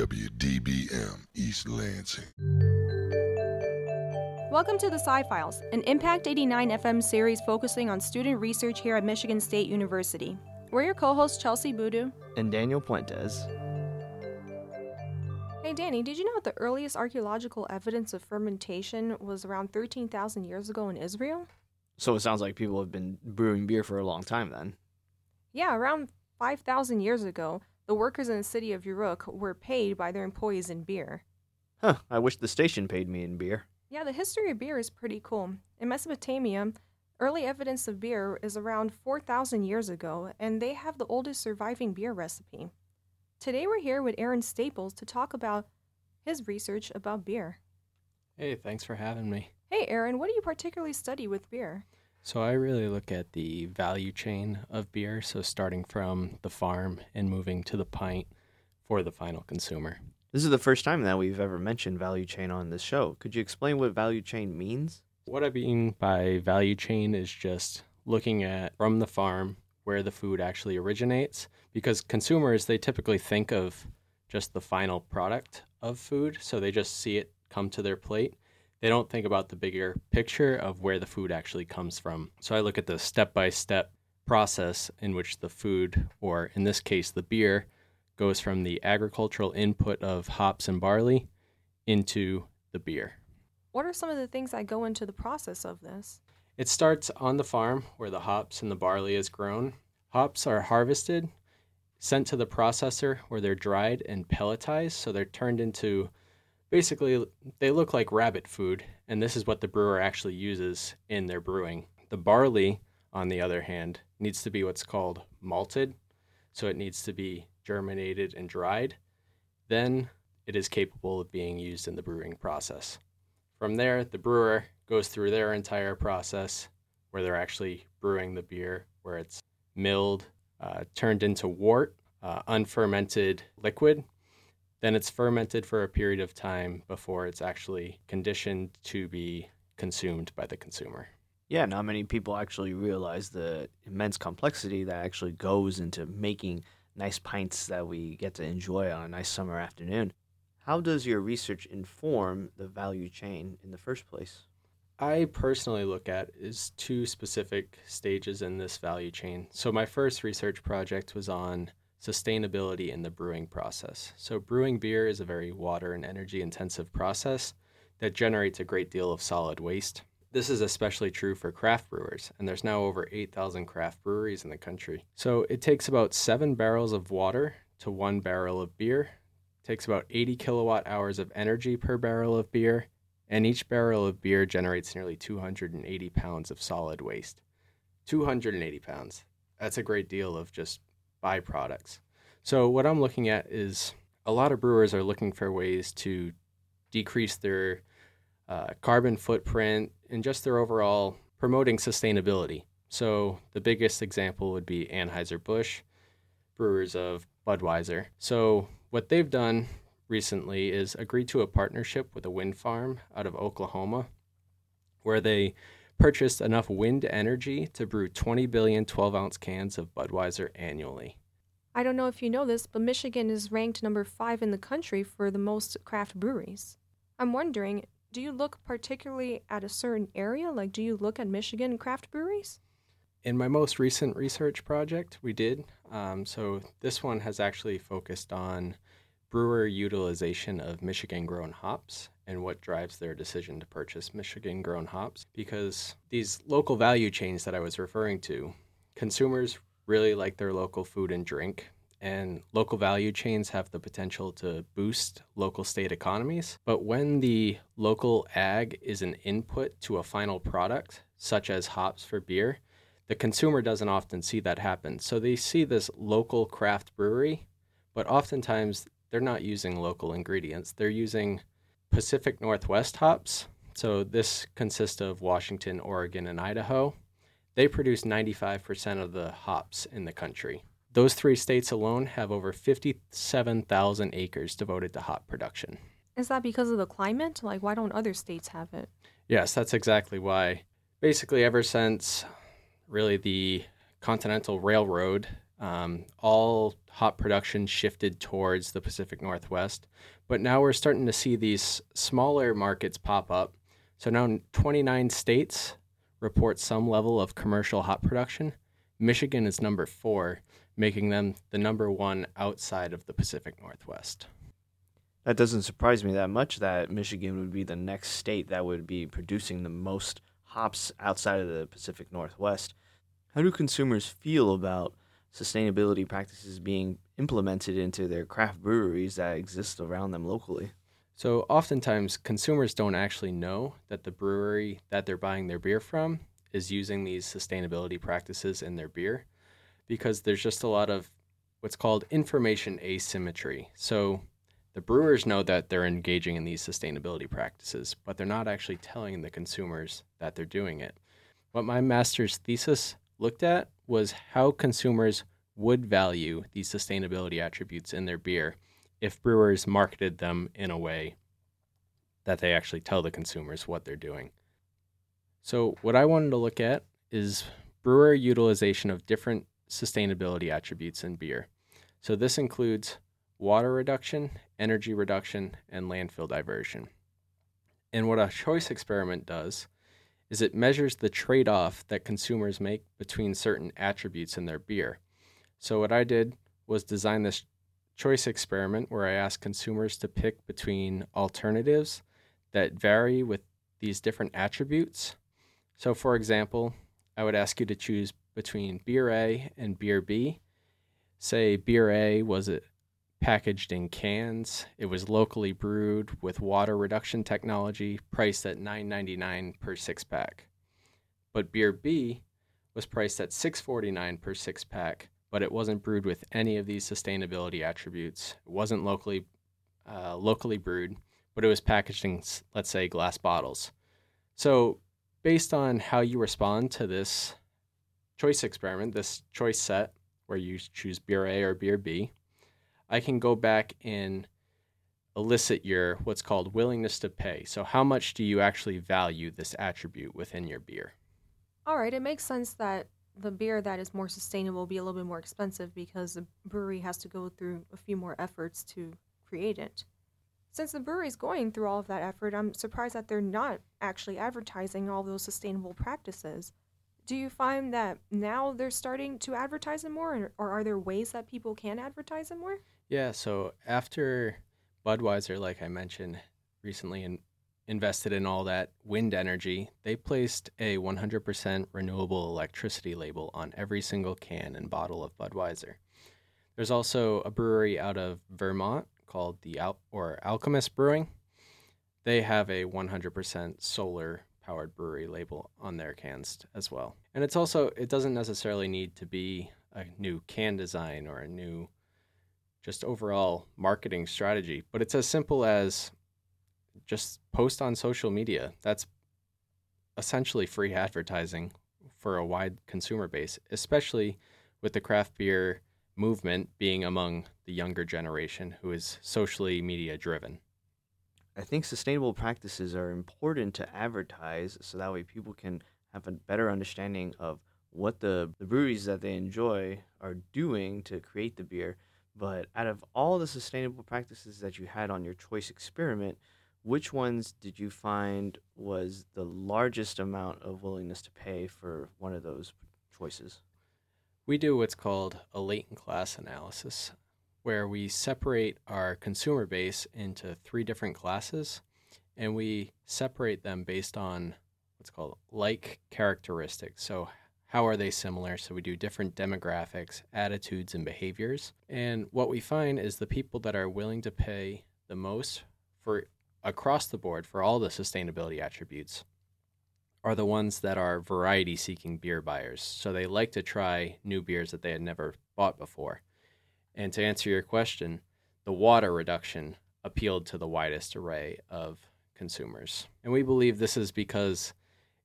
WDBM East Lansing. Welcome to the Sci Files, an Impact 89 FM series focusing on student research here at Michigan State University. We're your co hosts, Chelsie Boodoo and Daniel Puentes. Hey Danny, did you know that the earliest archaeological evidence of fermentation was around 13,000 years ago in Israel? So it sounds like people have been brewing beer for a long time then. Yeah, around 5,000 years ago, the workers in the city of Uruk were paid by their employees in beer. Huh, I wish the station paid me in beer. Yeah, the history of beer is pretty cool. In Mesopotamia, early evidence of beer is around 4,000 years ago, and they have the oldest surviving beer recipe. Today we're here with Aaron Staples to talk about his research about beer. Hey, thanks for having me. Hey, Aaron, what do you particularly study with beer? So, I really look at the value chain of beer, so starting from the farm and moving to the pint for the final consumer. This is the first time that we've ever mentioned value chain on this show. Could you explain what value chain means? What I mean by value chain is just looking at from the farm where the food actually originates because consumers they typically think of just the final product of food, so they just see it come to their plate they don't think about the bigger picture of where the food actually comes from. So I look at the step by step process in which the food, or in this case, the beer, goes from the agricultural input of hops and barley into the beer. What are some of the things that go into the process of this? It starts on the farm where the hops and the barley is grown. Hops are harvested, sent to the processor where they're dried and pelletized, so they're turned into basically they look like rabbit food, and this is what the brewer actually uses in their brewing. The barley, on the other hand, needs to be what's called malted, so it needs to be germinated and dried. Then it is capable of being used in the brewing process. From there, the brewer goes through their entire process where they're actually brewing the beer, where it's milled, uh, turned into wort, uh, unfermented liquid, then it's fermented for a period of time before it's actually conditioned to be consumed by the consumer. Yeah, not many people actually realize the immense complexity that actually goes into making nice pints that we get to enjoy on a nice summer afternoon. How does your research inform the value chain in the first place? I personally look at is two specific stages in this value chain. So my first research project was on sustainability in the brewing process. So, brewing beer is a very water and energy intensive process that generates a great deal of solid waste. This is especially true for craft brewers, and there's now over 8,000 craft breweries in the country. So, it takes about seven barrels of water to one barrel of beer. It takes about 80 kilowatt hours of energy per barrel of beer, and each barrel of beer generates nearly 280 pounds of solid waste. 280 pounds. That's a great deal of just byproducts. So, what I'm looking at is a lot of brewers are looking for ways to decrease their uh, carbon footprint and just their overall promoting sustainability. So, the biggest example would be Anheuser-Busch, brewers of Budweiser. So, what they've done recently is agreed to a partnership with a wind farm out of Oklahoma where they purchased enough wind energy to brew 20 billion 12 ounce cans of Budweiser annually. I don't know if you know this, but Michigan is ranked number five in the country for the most craft breweries. I'm wondering, do you look particularly at a certain area? Like, do you look at Michigan craft breweries? In my most recent research project, we did. Um, so, this one has actually focused on brewer utilization of Michigan grown hops and what drives their decision to purchase Michigan grown hops. Because these local value chains that I was referring to, consumers really like their local food and drink. And local value chains have the potential to boost local state economies. But when the local ag is an input to a final product, such as hops for beer, the consumer doesn't often see that happen. So they see this local craft brewery, but oftentimes they're not using local ingredients. They're using Pacific Northwest hops. So this consists of Washington, Oregon, and Idaho. They produce 95% of the hops in the country. Those three states alone have over 57,000 acres devoted to hop production. Is that because of the climate? Like, why don't other states have it? Yes, that's exactly why. Basically, ever since really the Continental Railroad Um, all hop production shifted towards the Pacific Northwest, but now we're starting to see these smaller markets pop up. So now 29 states report some level of commercial hop production. Michigan is number four, making them the number one outside of the Pacific Northwest. That doesn't surprise me that much that Michigan would be the next state that would be producing the most hops outside of the Pacific Northwest. How do consumers feel about sustainability practices being implemented into their craft breweries that exist around them locally? So, oftentimes, consumers don't actually know that the brewery that they're buying their beer from is using these sustainability practices in their beer because there's just a lot of what's called information asymmetry. So, the brewers know that they're engaging in these sustainability practices, but they're not actually telling the consumers that they're doing it. What my master's thesis looked at was how consumers would value these sustainability attributes in their beer if brewers marketed them in a way that they actually tell the consumers what they're doing. So, what I wanted to look at is brewer utilization of different sustainability attributes in beer. So, this includes water reduction, energy reduction, and landfill diversion. And what a choice experiment does is it measures the trade off that consumers make between certain attributes in their beer. So, what I did was design this choice experiment where I asked consumers to pick between alternatives that vary with these different attributes. So, for example, I would ask you to choose between beer A and beer B. Say beer A was a packaged in cans. It was locally brewed with water reduction technology, priced at $9.99 per six pack. But beer B was priced at $6.49 per six pack, but it wasn't brewed with any of these sustainability attributes. It wasn't locally uh, locally brewed, but it was packaged in, let's say, glass bottles. So, based on how you respond to this choice experiment, this choice set where you choose beer A or beer B, I can go back and elicit your what's called willingness to pay. So, how much do you actually value this attribute within your beer? All right, it makes sense that the beer that is more sustainable will be a little bit more expensive because the brewery has to go through a few more efforts to create it. Since the brewery is going through all of that effort, I'm surprised that they're not actually advertising all those sustainable practices. Do you find that now they're starting to advertise them more, or are there ways that people can advertise them more? Yeah, so after Budweiser, like I mentioned recently, and invested in all that wind energy, they placed a 100% renewable electricity label on every single can and bottle of Budweiser. There's also a brewery out of Vermont called the Al- or Alchemist Brewing. They have a 100% solar powered brewery label on their cans as well. And it's also it doesn't necessarily need to be a new can design or a new just overall marketing strategy. But it's as simple as just post on social media. That's essentially free advertising for a wide consumer base, especially with the craft beer movement being among the younger generation who is socially media driven. I think sustainable practices are important to advertise so that way people can have a better understanding of what the, the breweries that they enjoy are doing to create the beer but out of all the sustainable practices that you had on your choice experiment, which ones did you find was the largest amount of willingness to pay for one of those choices? We do what's called a latent class analysis, where we separate our consumer base into three different classes and we separate them based on what's called like characteristics. So, how are they similar? So we do different demographics, attitudes, and behaviors. And what we find is the people that are willing to pay the most for across the board for all the sustainability attributes are the ones that are variety seeking beer buyers. So they like to try new beers that they had never bought before. And to answer your question, the water reduction appealed to the widest array of consumers. And we believe this is because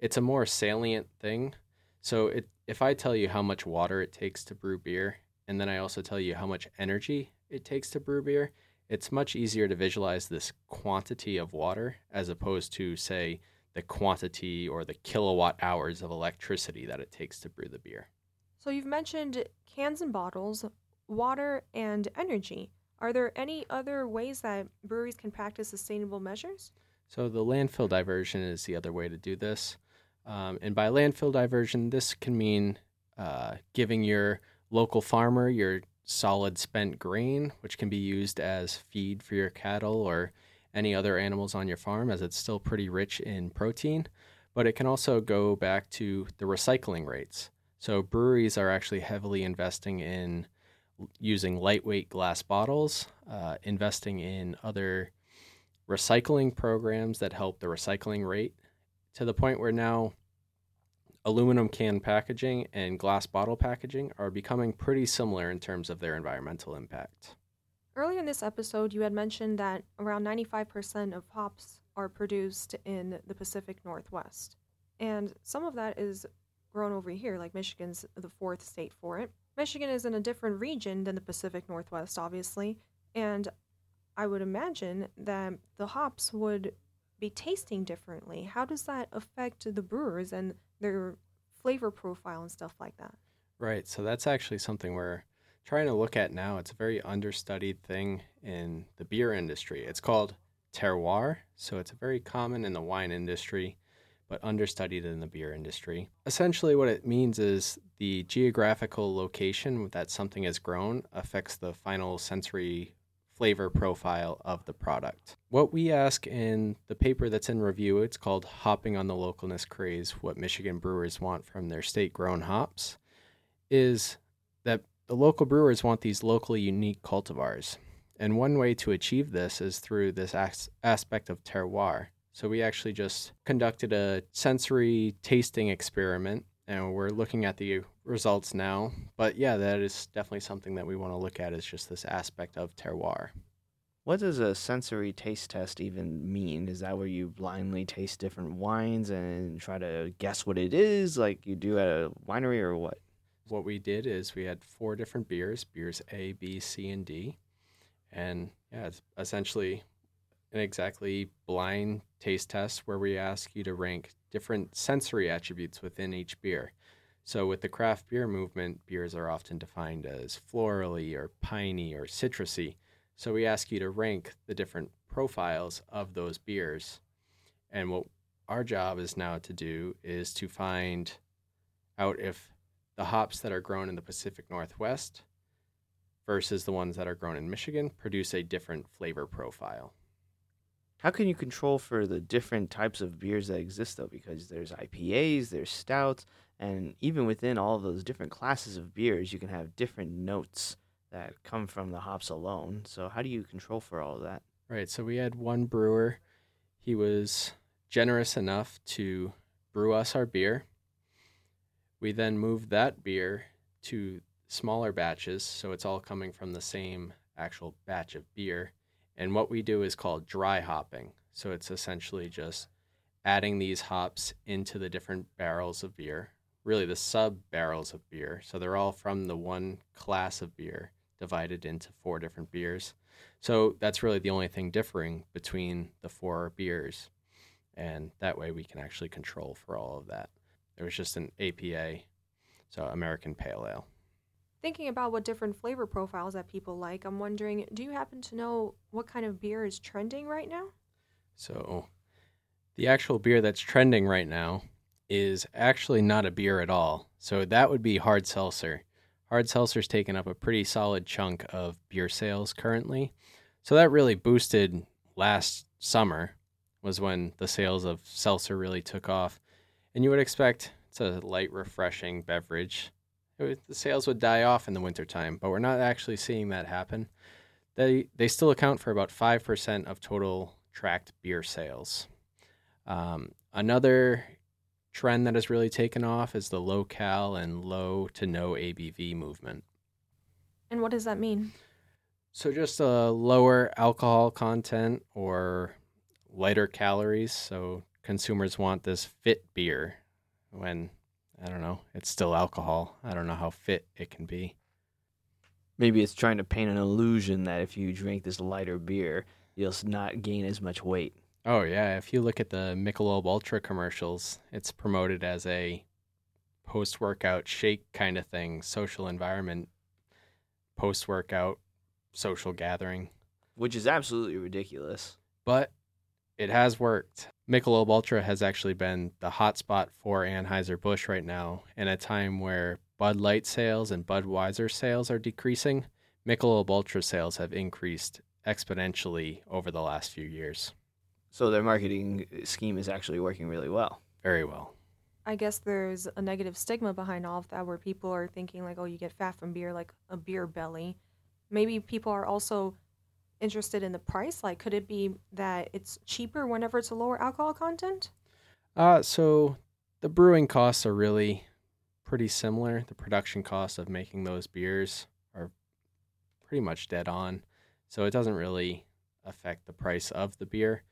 it's a more salient thing so it, if I tell you how much water it takes to brew beer, and then I also tell you how much energy it takes to brew beer, it's much easier to visualize this quantity of water as opposed to, say, the quantity or the kilowatt hours of electricity that it takes to brew the beer. So you've mentioned cans and bottles, water, and energy. Are there any other ways that breweries can practice sustainable measures? So the landfill diversion is the other way to do this. Um, and by landfill diversion, this can mean uh, giving your local farmer your solid spent grain, which can be used as feed for your cattle or any other animals on your farm, as it's still pretty rich in protein. But it can also go back to the recycling rates. So breweries are actually heavily investing in using lightweight glass bottles, uh, investing in other recycling programs that help the recycling rate to the point where now aluminum can packaging and glass bottle packaging are becoming pretty similar in terms of their environmental impact. Earlier in this episode, you had mentioned that around 95% of hops are produced in the Pacific Northwest. And some of that is grown over here, like Michigan's the fourth state for it. Michigan is in a different region than the Pacific Northwest, obviously, and I would imagine that the hops would be tasting differently. How does that affect the brewers and their flavor profile and stuff like that? Right. So that's actually something we're trying to look at now. It's a very understudied thing in the beer industry. It's called terroir. So it's very common in the wine industry but understudied in the beer industry. Essentially, what it means is the geographical location that something is grown affects the final sensory flavor profile of the product. What we ask in the paper that's in review, it's called Hopping on the Localness Craze What Michigan Brewers Want from Their State Grown Hops, is that the local brewers want these locally unique cultivars. And one way to achieve this is through this as- aspect of terroir. So we actually just conducted a sensory tasting experiment and we're looking at the results now. But yeah, that is definitely something that we want to look at is just this aspect of terroir. What does a sensory taste test even mean? Is that where you blindly taste different wines and try to guess what it is, like you do at a winery, or what? What we did is we had four different beers beers A, B, C, and D. And yeah, it's essentially an exactly blind taste test where we ask you to rank different sensory attributes within each beer. So, with the craft beer movement, beers are often defined as florally or piney or citrusy. So, we ask you to rank the different profiles of those beers. And what our job is now to do is to find out if the hops that are grown in the Pacific Northwest versus the ones that are grown in Michigan produce a different flavor profile. How can you control for the different types of beers that exist though? Because there's IPAs, there's stouts, and even within all of those different classes of beers, you can have different notes that come from the hops alone. So how do you control for all of that? Right. So we had one brewer. He was generous enough to brew us our beer. We then moved that beer to smaller batches, so it's all coming from the same actual batch of beer and what we do is called dry hopping. So it's essentially just adding these hops into the different barrels of beer, really the sub barrels of beer. So they're all from the one class of beer divided into four different beers. So that's really the only thing differing between the four beers. And that way we can actually control for all of that. It was just an APA, so American Pale Ale. Thinking about what different flavor profiles that people like, I'm wondering do you happen to know what kind of beer is trending right now? So, the actual beer that's trending right now is actually not a beer at all. So, that would be hard seltzer. Hard seltzer's taken up a pretty solid chunk of beer sales currently. So, that really boosted last summer, was when the sales of seltzer really took off. And you would expect it's a light, refreshing beverage the sales would die off in the wintertime, but we're not actually seeing that happen. They they still account for about five percent of total tracked beer sales. Um, another trend that has really taken off is the low cal and low to no ABV movement. And what does that mean? So just a lower alcohol content or lighter calories. So consumers want this fit beer when I don't know. It's still alcohol. I don't know how fit it can be. Maybe it's trying to paint an illusion that if you drink this lighter beer, you'll not gain as much weight. Oh yeah, if you look at the Michelob Ultra commercials, it's promoted as a post workout shake kind of thing, social environment, post workout, social gathering. Which is absolutely ridiculous. But it has worked. Michelob Ultra has actually been the hotspot for Anheuser-Busch right now in a time where Bud Light sales and Budweiser sales are decreasing. Michelob Ultra sales have increased exponentially over the last few years. So their marketing scheme is actually working really well. Very well. I guess there's a negative stigma behind all of that where people are thinking like, oh, you get fat from beer, like a beer belly. Maybe people are also interested in the price. Like, could it be that it's cheaper whenever it's a lower alcohol content? Uh, so the brewing costs are really pretty similar. The production costs of making those beers are pretty much dead on. So it doesn't really affect the price of the beer.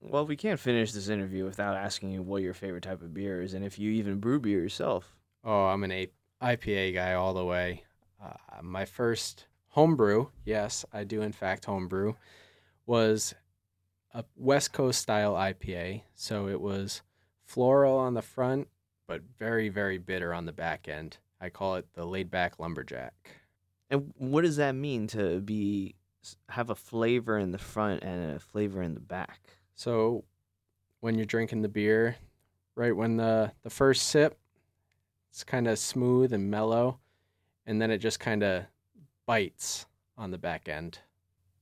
Well, we can't finish this interview without asking you what your favorite type of beer is and if you even brew beer yourself. Oh, I'm an IPA guy all the way. Uh, my first homebrew, yes, I do in fact homebrew, was a West Coast style IPA. So it was floral on the front, but very, very bitter on the back end. I call it the laid back lumberjack. And what does that mean to be have a flavor in the front and a flavor in the back? So when you're drinking the beer, right when the the first sip, it's kind of smooth and mellow, and then it just kind of bites on the back end.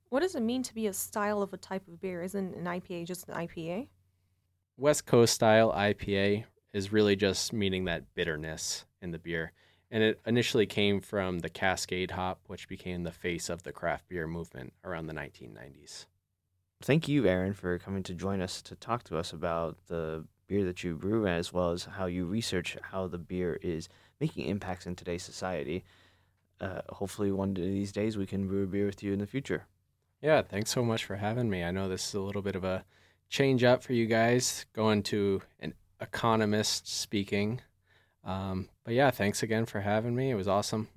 What does it mean to be a style of a type of beer? Isn't an IPA just an IPA? West Coast style IPA is really just meaning that bitterness in the beer. And it initially came from the Cascade hop, which became the face of the craft beer movement around the 1990s. Thank you, Aaron, for coming to join us to talk to us about the beer that you brew, as well as how you research how the beer is making impacts in today's society. Uh, hopefully, one of these days we can brew a beer with you in the future. Yeah, thanks so much for having me. I know this is a little bit of a change up for you guys going to an economist speaking. Um, but yeah, thanks again for having me. It was awesome.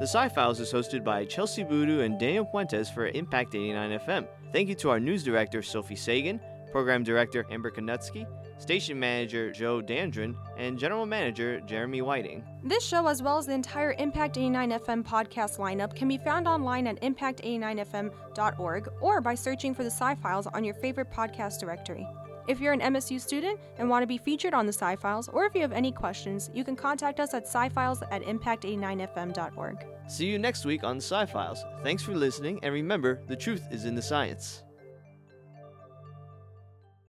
The Sci Files is hosted by Chelsie Boodoo and Daniel Puentes for Impact 89 FM. Thank you to our news director, Sophie Sagan, program director, Amber Konutsky, station manager, Joe Dandrin, and general manager, Jeremy Whiting. This show, as well as the entire Impact 89 FM podcast lineup, can be found online at impact89fm.org or by searching for the Sci Files on your favorite podcast directory. If you're an MSU student and want to be featured on the Sci Files, or if you have any questions, you can contact us at scifiles at impact89fm.org. See you next week on Sci Files. Thanks for listening, and remember, the truth is in the science.